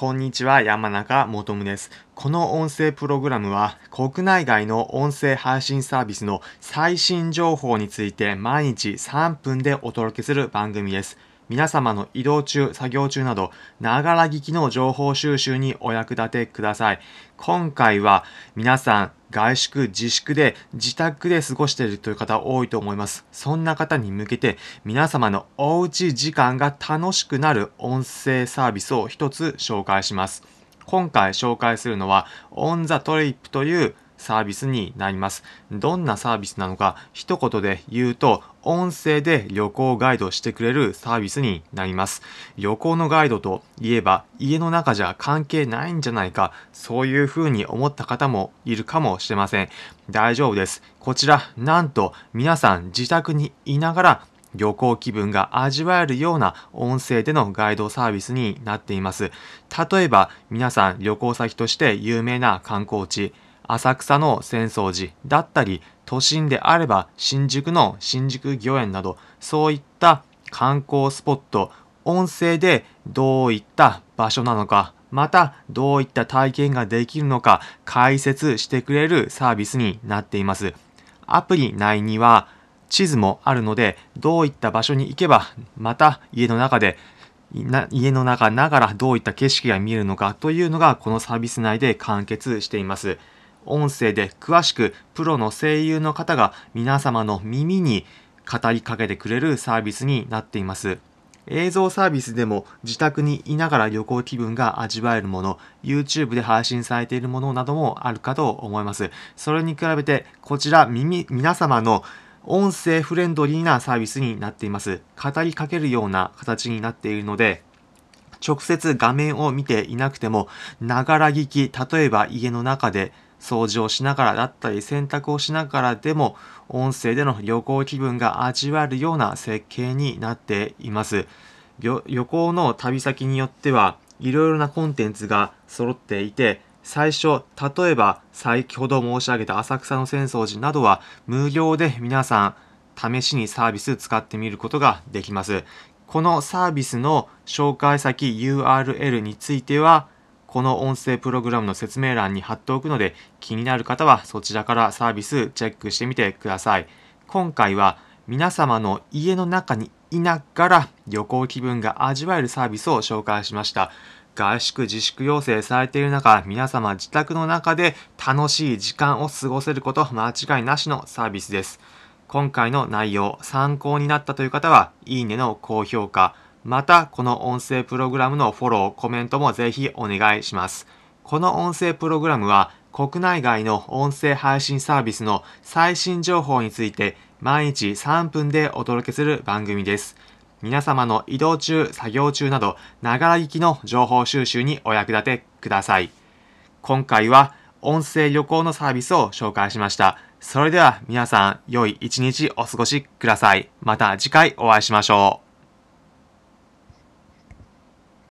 こんにちは、山中もとむです。この音声プログラムは、国内外の音声配信サービスの最新情報について毎日3分でお届けする番組です。皆様の移動中、作業中など、ながら聞きの情報収集にお役立てください。今回は皆さん、外宿、自粛で自宅で過ごしているという方多いと思います。そんな方に向けて皆様のおうち時間が楽しくなる音声サービスを一つ紹介します。今回紹介するのは On the Trip というサービスになります。どんなサービスなのか一言で言うと、音声で旅行ガイドしてくれるサービスになります。旅行のガイドといえば家の中じゃ関係ないんじゃないか、そういう風に思った方もいるかもしれません。大丈夫です。こちら、なんと皆さん自宅にいながら旅行気分が味わえるような音声でのガイドサービスになっています。例えば皆さん旅行先として有名な観光地、浅草の浅草寺だったり、都心であれば新宿の新宿御苑など、そういった観光スポット、音声でどういった場所なのか、またどういった体験ができるのか解説してくれるサービスになっています。アプリ内には地図もあるので、どういった場所に行けば、また家の中で家の中ながらどういった景色が見えるのかというのがこのサービス内で完結しています。音声で詳しくプロの声優の方が皆様の耳に語りかけてくれるサービスになっています。映像サービスでも自宅にいながら旅行気分が味わえるもの、YouTube で配信されているものなどもあるかと思います。それに比べてこちら耳、皆様の音声フレンドリーなサービスになっています。語りかけるような形になっているので、直接画面を見ていなくても、ながら聞き、例えば家の中で掃除をしながらだったり洗濯をしながらでも音声での旅行気分が味わえるような設計になっています。旅行の旅先によってはいろいろなコンテンツが揃っていて最初、例えば先ほど申し上げた浅草の浅草寺などは無料で皆さん試しにサービス使ってみることができます。このサービスの紹介先 URL についてはこの音声プログラムの説明欄に貼っておくので、気になる方はそちらからサービスチェックしてみてください。今回は皆様の家の中にいながら旅行気分が味わえるサービスを紹介しました。外宿自粛要請されている中、皆様自宅の中で楽しい時間を過ごせること間違いなしのサービスです。今回の内容参考になったという方は、いいねの高評価、また、この音声プログラムのフォロー、コメントもぜひお願いします。この音声プログラムは、国内外の音声配信サービスの最新情報について毎日3分でお届けする番組です。皆様の移動中、作業中など、ながら聞きの情報収集にお役立てください。今回は音声旅行のサービスを紹介しました。それでは皆さん、良い一日お過ごしください。また次回お会いしましょう。